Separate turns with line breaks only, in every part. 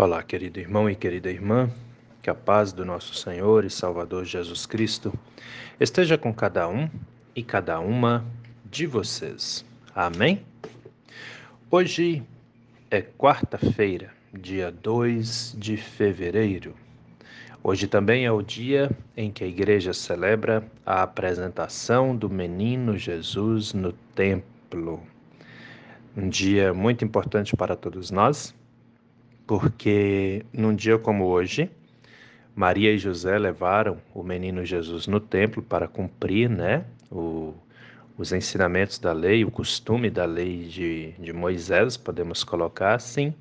Olá, querido irmão e querida irmã, que a paz do nosso Senhor e Salvador Jesus Cristo esteja com cada um e cada uma de vocês. Amém? Hoje é quarta-feira, dia 2 de fevereiro. Hoje também é o dia em que a igreja celebra a apresentação do menino Jesus no templo. Um dia muito importante para todos nós porque num dia como hoje, Maria e José levaram o menino Jesus no templo para cumprir né, o, os ensinamentos da lei, o costume da lei de, de Moisés, podemos colocar assim.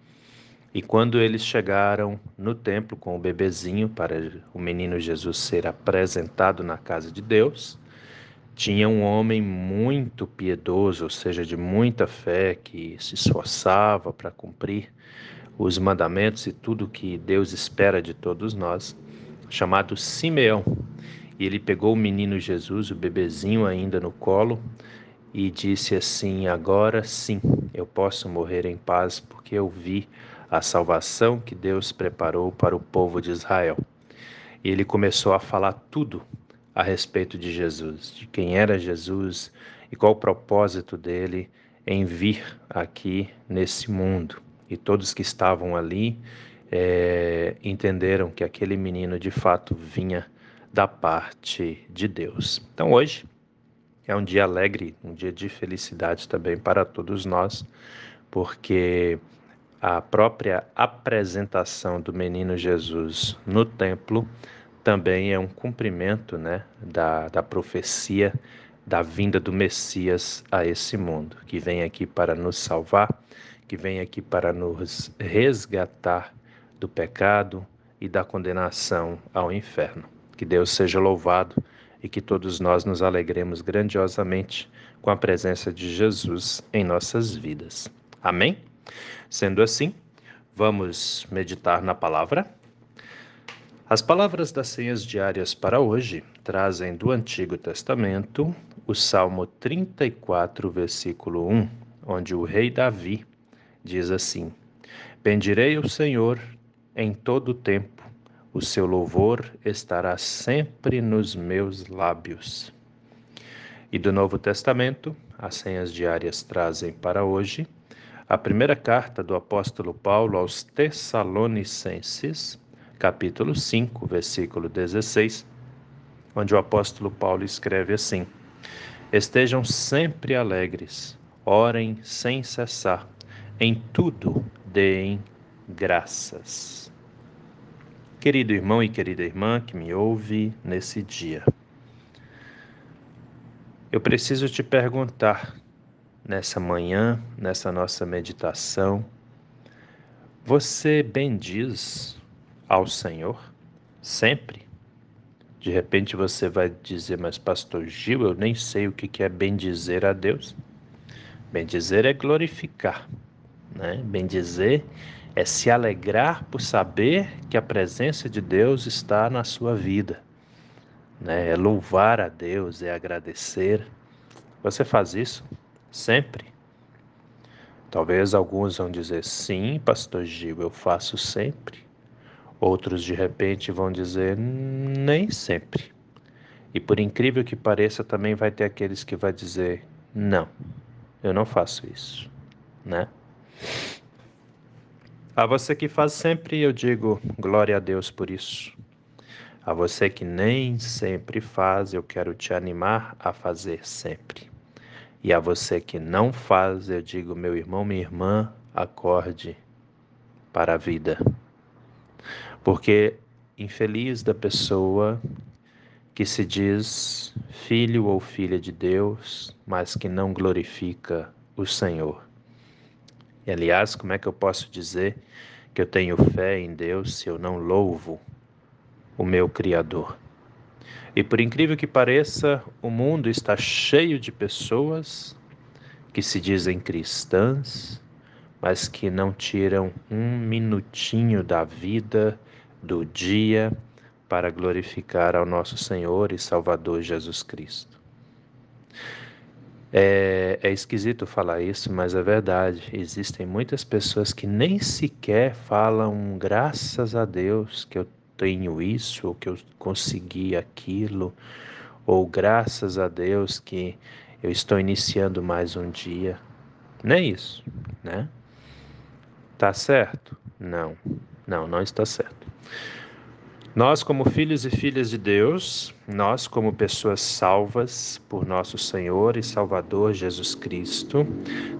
E quando eles chegaram no templo com o bebezinho para o menino Jesus ser apresentado na casa de Deus, tinha um homem muito piedoso, ou seja, de muita fé, que se esforçava para cumprir os mandamentos e tudo que Deus espera de todos nós, chamado Simeão. E ele pegou o menino Jesus, o bebezinho ainda no colo, e disse assim: Agora sim, eu posso morrer em paz, porque eu vi a salvação que Deus preparou para o povo de Israel. E ele começou a falar tudo a respeito de Jesus, de quem era Jesus e qual o propósito dele em vir aqui nesse mundo e todos que estavam ali é, entenderam que aquele menino de fato vinha da parte de Deus. Então hoje é um dia alegre, um dia de felicidade também para todos nós, porque a própria apresentação do menino Jesus no templo também é um cumprimento né, da, da profecia da vinda do Messias a esse mundo, que vem aqui para nos salvar que vem aqui para nos resgatar do pecado e da condenação ao inferno. Que Deus seja louvado e que todos nós nos alegremos grandiosamente com a presença de Jesus em nossas vidas. Amém? Sendo assim, vamos meditar na palavra. As palavras das senhas diárias para hoje trazem do Antigo Testamento o Salmo 34, versículo 1, onde o rei Davi diz assim: Bendirei o Senhor em todo o tempo, o seu louvor estará sempre nos meus lábios. E do Novo Testamento, as senhas diárias trazem para hoje a primeira carta do apóstolo Paulo aos Tessalonicenses, capítulo 5, versículo 16, onde o apóstolo Paulo escreve assim: Estejam sempre alegres, orem sem cessar em tudo deem graças. Querido irmão e querida irmã que me ouve nesse dia, eu preciso te perguntar nessa manhã, nessa nossa meditação, você bendiz ao Senhor sempre? De repente você vai dizer, mas Pastor Gil, eu nem sei o que é bendizer a Deus. Bendizer é glorificar. Né? Bem dizer é se alegrar por saber que a presença de Deus está na sua vida. Né? É louvar a Deus, é agradecer. Você faz isso sempre? Talvez alguns vão dizer sim, pastor Gil, eu faço sempre. Outros de repente vão dizer nem sempre. E por incrível que pareça, também vai ter aqueles que vai dizer não, eu não faço isso, né? A você que faz sempre, eu digo glória a Deus por isso. A você que nem sempre faz, eu quero te animar a fazer sempre. E a você que não faz, eu digo, meu irmão, minha irmã, acorde para a vida. Porque infeliz da pessoa que se diz filho ou filha de Deus, mas que não glorifica o Senhor. E aliás, como é que eu posso dizer que eu tenho fé em Deus se eu não louvo o meu Criador? E por incrível que pareça, o mundo está cheio de pessoas que se dizem cristãs, mas que não tiram um minutinho da vida, do dia, para glorificar ao nosso Senhor e Salvador Jesus Cristo. É, é esquisito falar isso, mas é verdade. Existem muitas pessoas que nem sequer falam graças a Deus que eu tenho isso, ou que eu consegui aquilo, ou graças a Deus que eu estou iniciando mais um dia. Nem isso, né? Tá certo? Não, não, não está certo. Nós, como filhos e filhas de Deus, nós, como pessoas salvas por nosso Senhor e Salvador Jesus Cristo,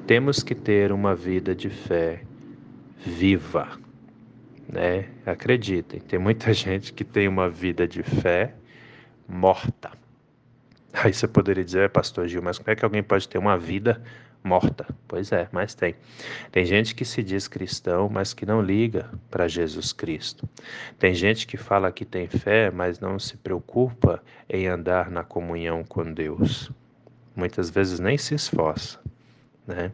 temos que ter uma vida de fé viva. Né? Acreditem, tem muita gente que tem uma vida de fé morta. Aí você poderia dizer, Pastor Gil, mas como é que alguém pode ter uma vida morta. Pois é, mas tem. Tem gente que se diz cristão, mas que não liga para Jesus Cristo. Tem gente que fala que tem fé, mas não se preocupa em andar na comunhão com Deus. Muitas vezes nem se esforça, né?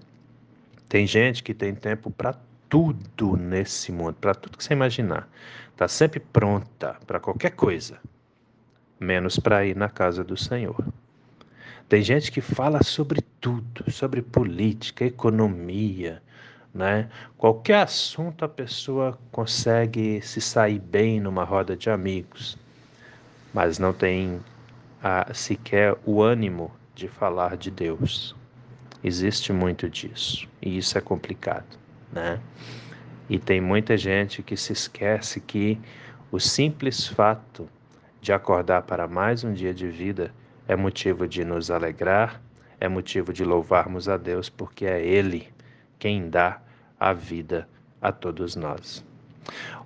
Tem gente que tem tempo para tudo nesse mundo, para tudo que você imaginar. Está sempre pronta para qualquer coisa, menos para ir na casa do Senhor. Tem gente que fala sobre tudo, sobre política, economia, né? Qualquer assunto a pessoa consegue se sair bem numa roda de amigos, mas não tem a, sequer o ânimo de falar de Deus. Existe muito disso e isso é complicado, né? E tem muita gente que se esquece que o simples fato de acordar para mais um dia de vida é motivo de nos alegrar, é motivo de louvarmos a Deus, porque é Ele quem dá a vida a todos nós.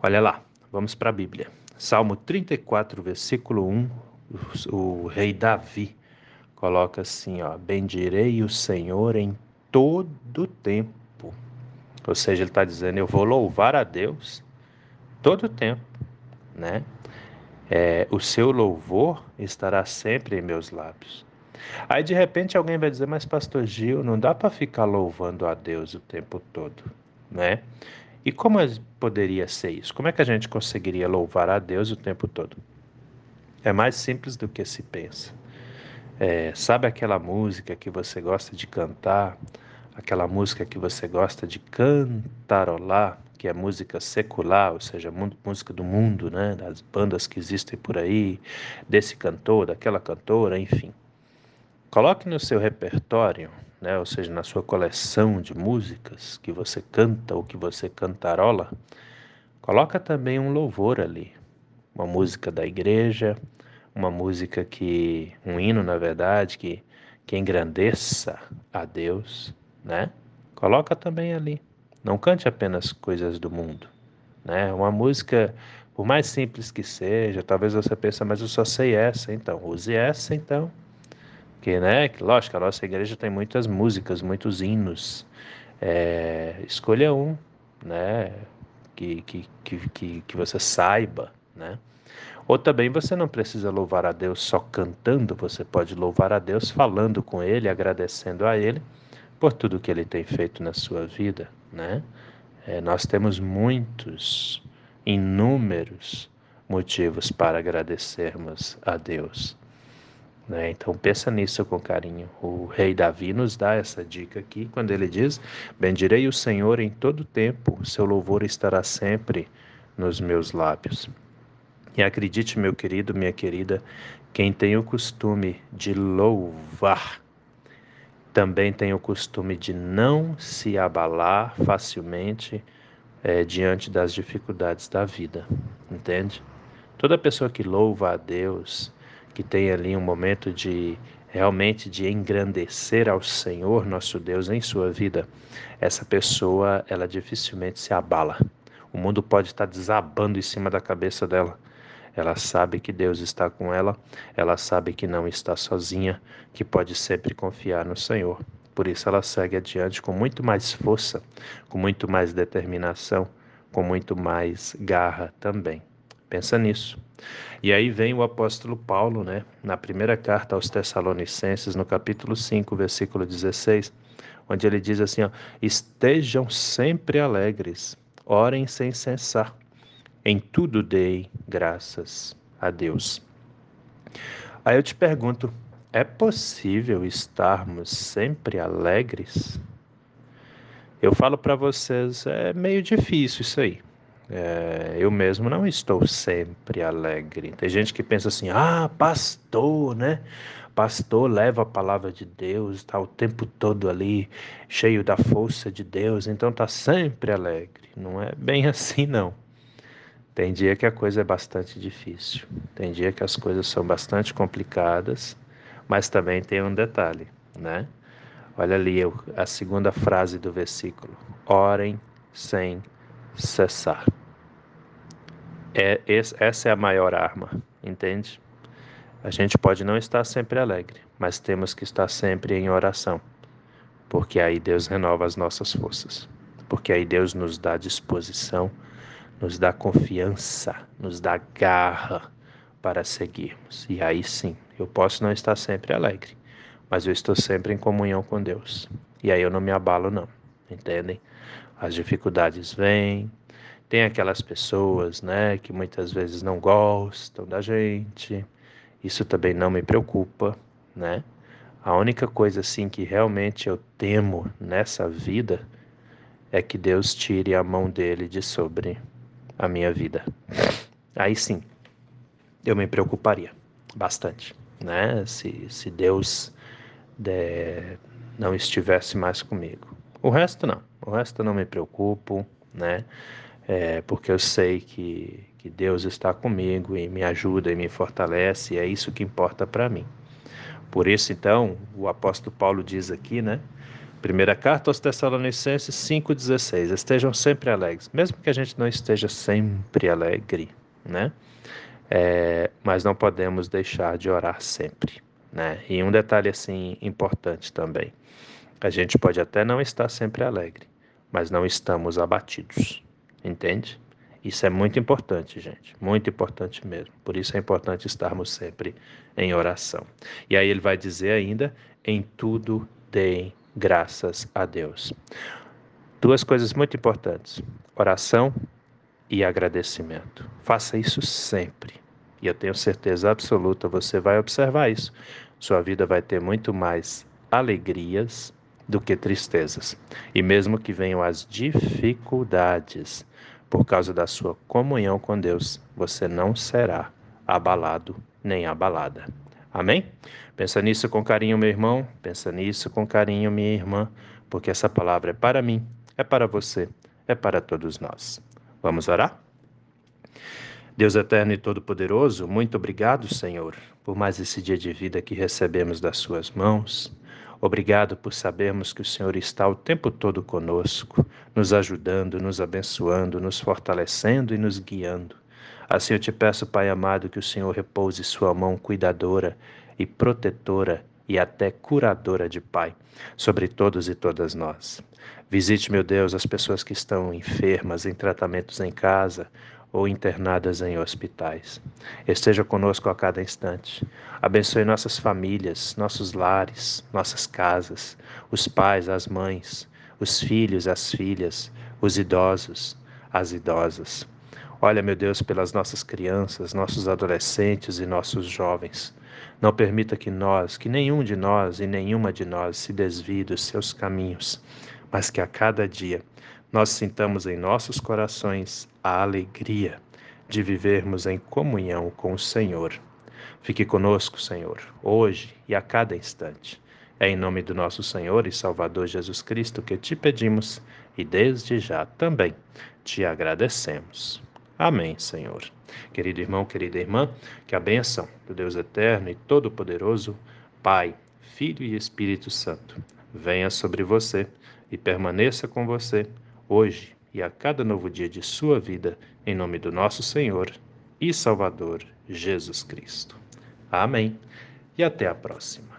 Olha lá, vamos para a Bíblia. Salmo 34, versículo 1, o, o rei Davi coloca assim, ó, bendirei o Senhor em todo tempo. Ou seja, ele está dizendo, eu vou louvar a Deus todo tempo, né? É, o seu louvor estará sempre em meus lábios. Aí de repente alguém vai dizer, mas pastor Gil, não dá para ficar louvando a Deus o tempo todo, né? E como poderia ser isso? Como é que a gente conseguiria louvar a Deus o tempo todo? É mais simples do que se pensa. É, sabe aquela música que você gosta de cantar, aquela música que você gosta de cantarolar, que é música secular, ou seja, música do mundo, né, das bandas que existem por aí, desse cantor, daquela cantora, enfim. Coloque no seu repertório, né, ou seja, na sua coleção de músicas que você canta ou que você cantarola, coloca também um louvor ali, uma música da igreja, uma música que um hino, na verdade, que que engrandeça a Deus, né? Coloca também ali. Não cante apenas coisas do mundo. Né? Uma música, por mais simples que seja, talvez você pense, mas eu só sei essa, então. Use essa, então. Que, né? Lógico, a nossa igreja tem muitas músicas, muitos hinos. É, escolha um, né? Que, que, que, que, que você saiba, né? Ou também você não precisa louvar a Deus só cantando, você pode louvar a Deus falando com Ele, agradecendo a Ele por tudo que Ele tem feito na sua vida né? É, nós temos muitos, inúmeros motivos para agradecermos a Deus. Né? Então pensa nisso com carinho. O rei Davi nos dá essa dica aqui quando ele diz: Bendirei o Senhor em todo tempo, seu louvor estará sempre nos meus lábios. E acredite, meu querido, minha querida, quem tem o costume de louvar também tem o costume de não se abalar facilmente é, diante das dificuldades da vida, entende? Toda pessoa que louva a Deus, que tem ali um momento de realmente de engrandecer ao Senhor nosso Deus em sua vida, essa pessoa ela dificilmente se abala. O mundo pode estar desabando em cima da cabeça dela, ela sabe que Deus está com ela, ela sabe que não está sozinha, que pode sempre confiar no Senhor. Por isso ela segue adiante com muito mais força, com muito mais determinação, com muito mais garra também. Pensa nisso. E aí vem o apóstolo Paulo, né, na primeira carta aos Tessalonicenses, no capítulo 5, versículo 16, onde ele diz assim: ó, Estejam sempre alegres, orem sem cessar em tudo dei graças a Deus. Aí eu te pergunto, É possível estarmos sempre alegres? Eu falo para vocês, é meio difícil isso aí. É, eu mesmo não estou sempre alegre. Tem gente que pensa assim: ah, pastor, né? Pastor leva a palavra de Deus, está o tempo todo ali, cheio da força de Deus, então está sempre alegre. Não é bem assim, não. Tem dia que a coisa é bastante difícil, tem dia que as coisas são bastante complicadas, mas também tem um detalhe, né? Olha ali a segunda frase do versículo: orem sem cessar. É, essa é a maior arma, entende? A gente pode não estar sempre alegre, mas temos que estar sempre em oração, porque aí Deus renova as nossas forças, porque aí Deus nos dá disposição, nos dá confiança, nos dá garra para seguirmos. E aí sim, eu posso não estar sempre alegre, mas eu estou sempre em comunhão com Deus. E aí eu não me abalo, não, entendem? As dificuldades vêm, tem aquelas pessoas, né, que muitas vezes não gostam da gente. Isso também não me preocupa, né? A única coisa assim que realmente eu temo nessa vida é que Deus tire a mão dele de sobre a minha vida. Aí sim, eu me preocuparia bastante, né? Se, se Deus de, não estivesse mais comigo. O resto não, o resto não me preocupo, né? é, porque eu sei que, que Deus está comigo e me ajuda e me fortalece, e é isso que importa para mim. Por isso, então, o apóstolo Paulo diz aqui, né? Primeira carta aos Tessalonicenses 5,16: Estejam sempre alegres, mesmo que a gente não esteja sempre alegre, né? É, mas não podemos deixar de orar sempre, né? E um detalhe assim importante também: a gente pode até não estar sempre alegre, mas não estamos abatidos. Entende? Isso é muito importante, gente, muito importante mesmo. Por isso é importante estarmos sempre em oração. E aí ele vai dizer ainda: em tudo deem graças a Deus. Duas coisas muito importantes: oração e agradecimento. Faça isso sempre. E eu tenho certeza absoluta, você vai observar isso. Sua vida vai ter muito mais alegrias do que tristezas. E mesmo que venham as dificuldades, por causa da sua comunhão com Deus, você não será abalado nem abalada. Amém? Pensa nisso com carinho, meu irmão. Pensa nisso com carinho, minha irmã, porque essa palavra é para mim, é para você, é para todos nós. Vamos orar? Deus eterno e todo-poderoso, muito obrigado, Senhor, por mais esse dia de vida que recebemos das Suas mãos. Obrigado por sabermos que o Senhor está o tempo todo conosco, nos ajudando, nos abençoando, nos fortalecendo e nos guiando. Assim eu te peço, Pai amado, que o Senhor repouse sua mão cuidadora e protetora e até curadora de Pai sobre todos e todas nós. Visite, meu Deus, as pessoas que estão enfermas, em tratamentos em casa, ou internadas em hospitais. Esteja conosco a cada instante. Abençoe nossas famílias, nossos lares, nossas casas, os pais, as mães, os filhos, as filhas, os idosos, as idosas. Olha, meu Deus, pelas nossas crianças, nossos adolescentes e nossos jovens. Não permita que nós, que nenhum de nós e nenhuma de nós se desvie dos seus caminhos, mas que a cada dia nós sintamos em nossos corações a alegria de vivermos em comunhão com o Senhor. Fique conosco, Senhor, hoje e a cada instante. É em nome do nosso Senhor e Salvador Jesus Cristo que te pedimos e desde já também te agradecemos. Amém, Senhor. Querido irmão, querida irmã, que a benção do Deus eterno e todo-poderoso, Pai, Filho e Espírito Santo, venha sobre você e permaneça com você hoje e a cada novo dia de sua vida, em nome do nosso Senhor e Salvador Jesus Cristo. Amém. E até a próxima.